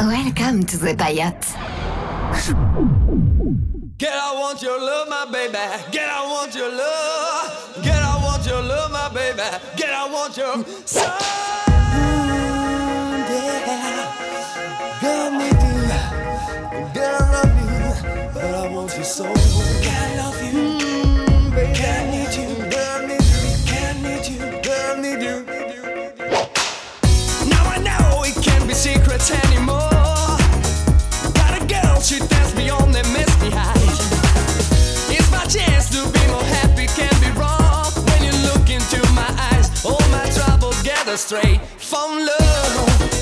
Welcome to the Payat. Get I want your love, my baby. Get I want your love. Get I want your love, my baby. Get I want your soul. yeah. Girl, me do. Girl, I love you. But I want your soul. Can't love you. Mm, baby. Need you. Girl, need you. Need you. Girl, need you. Now I know it can't be secrets anymore. Straight from love.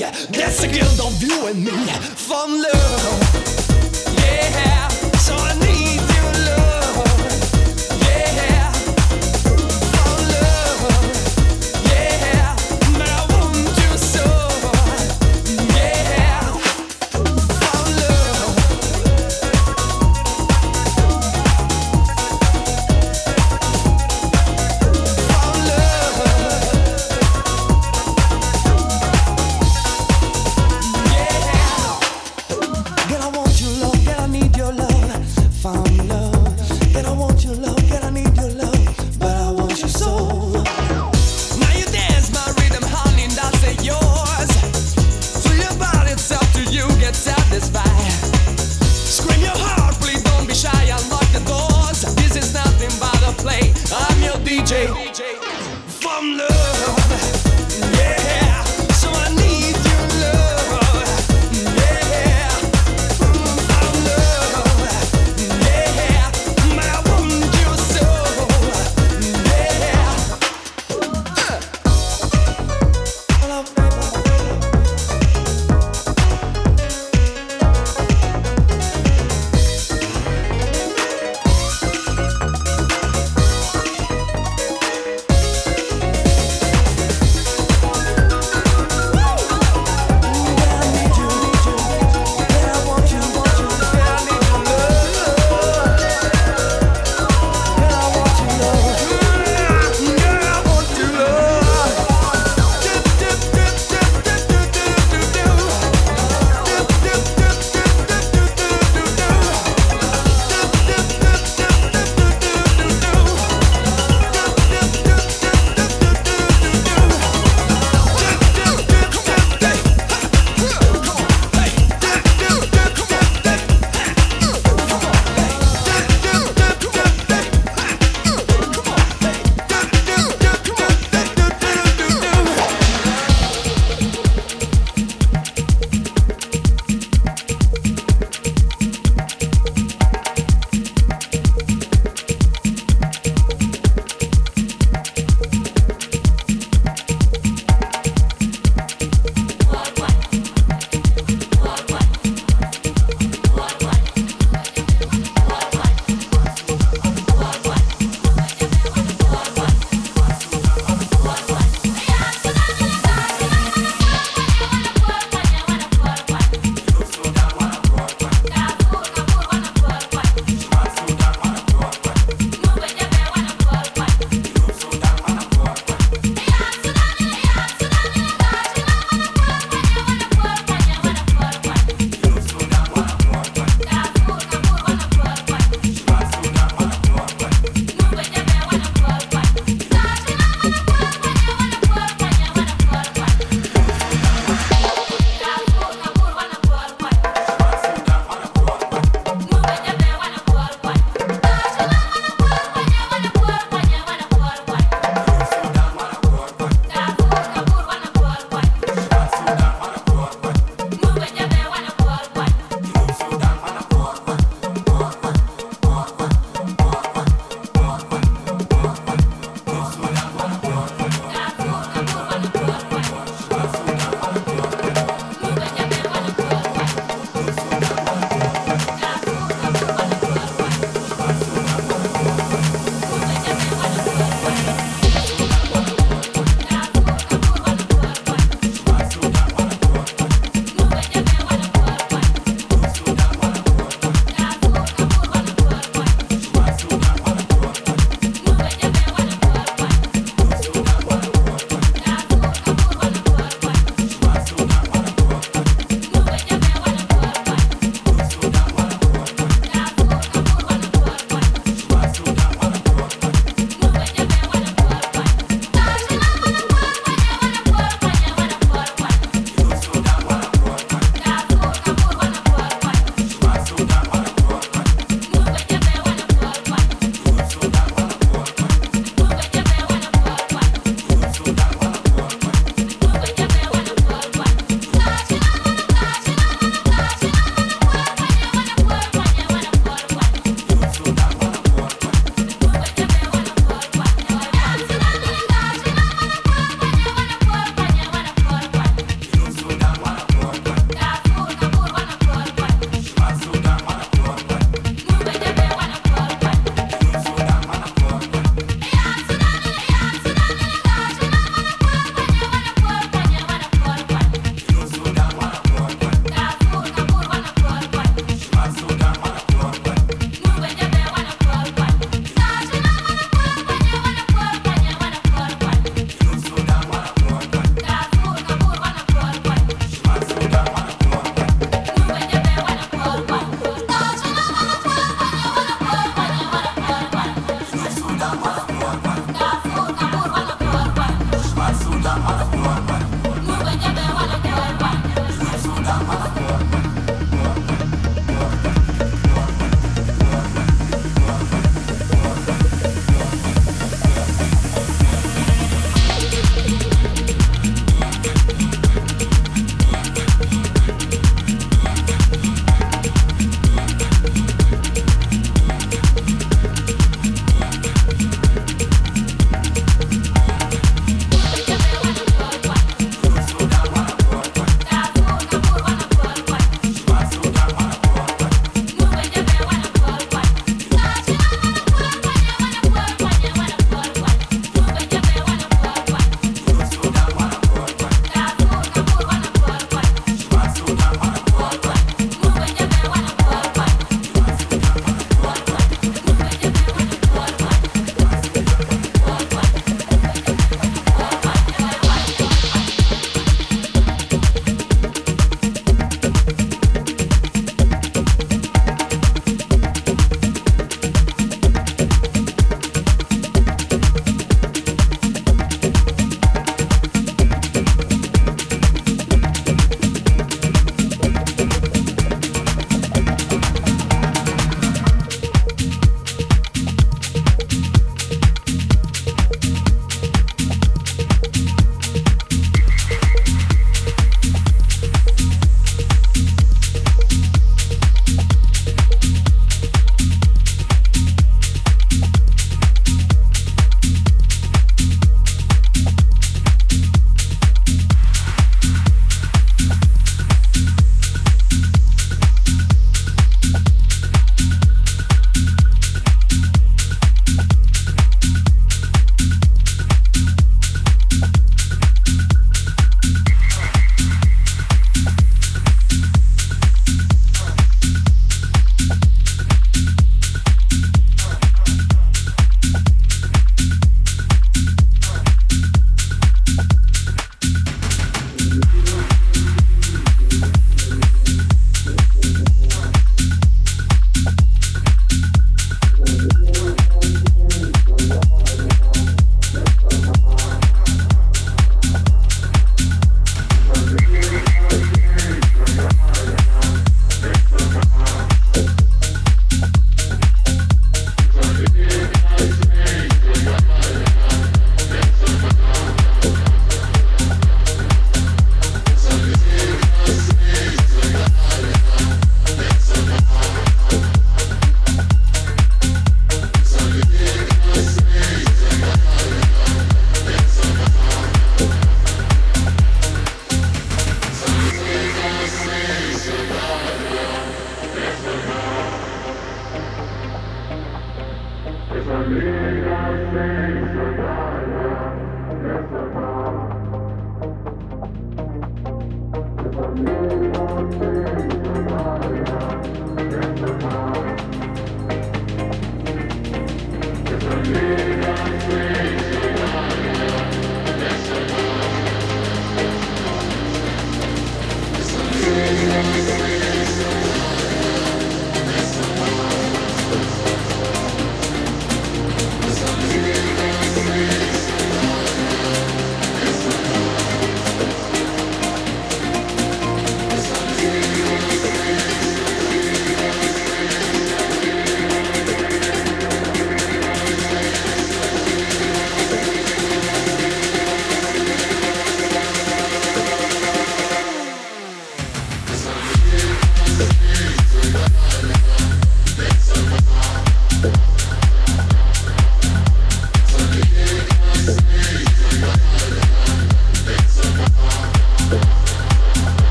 That's the guild of you and me from love.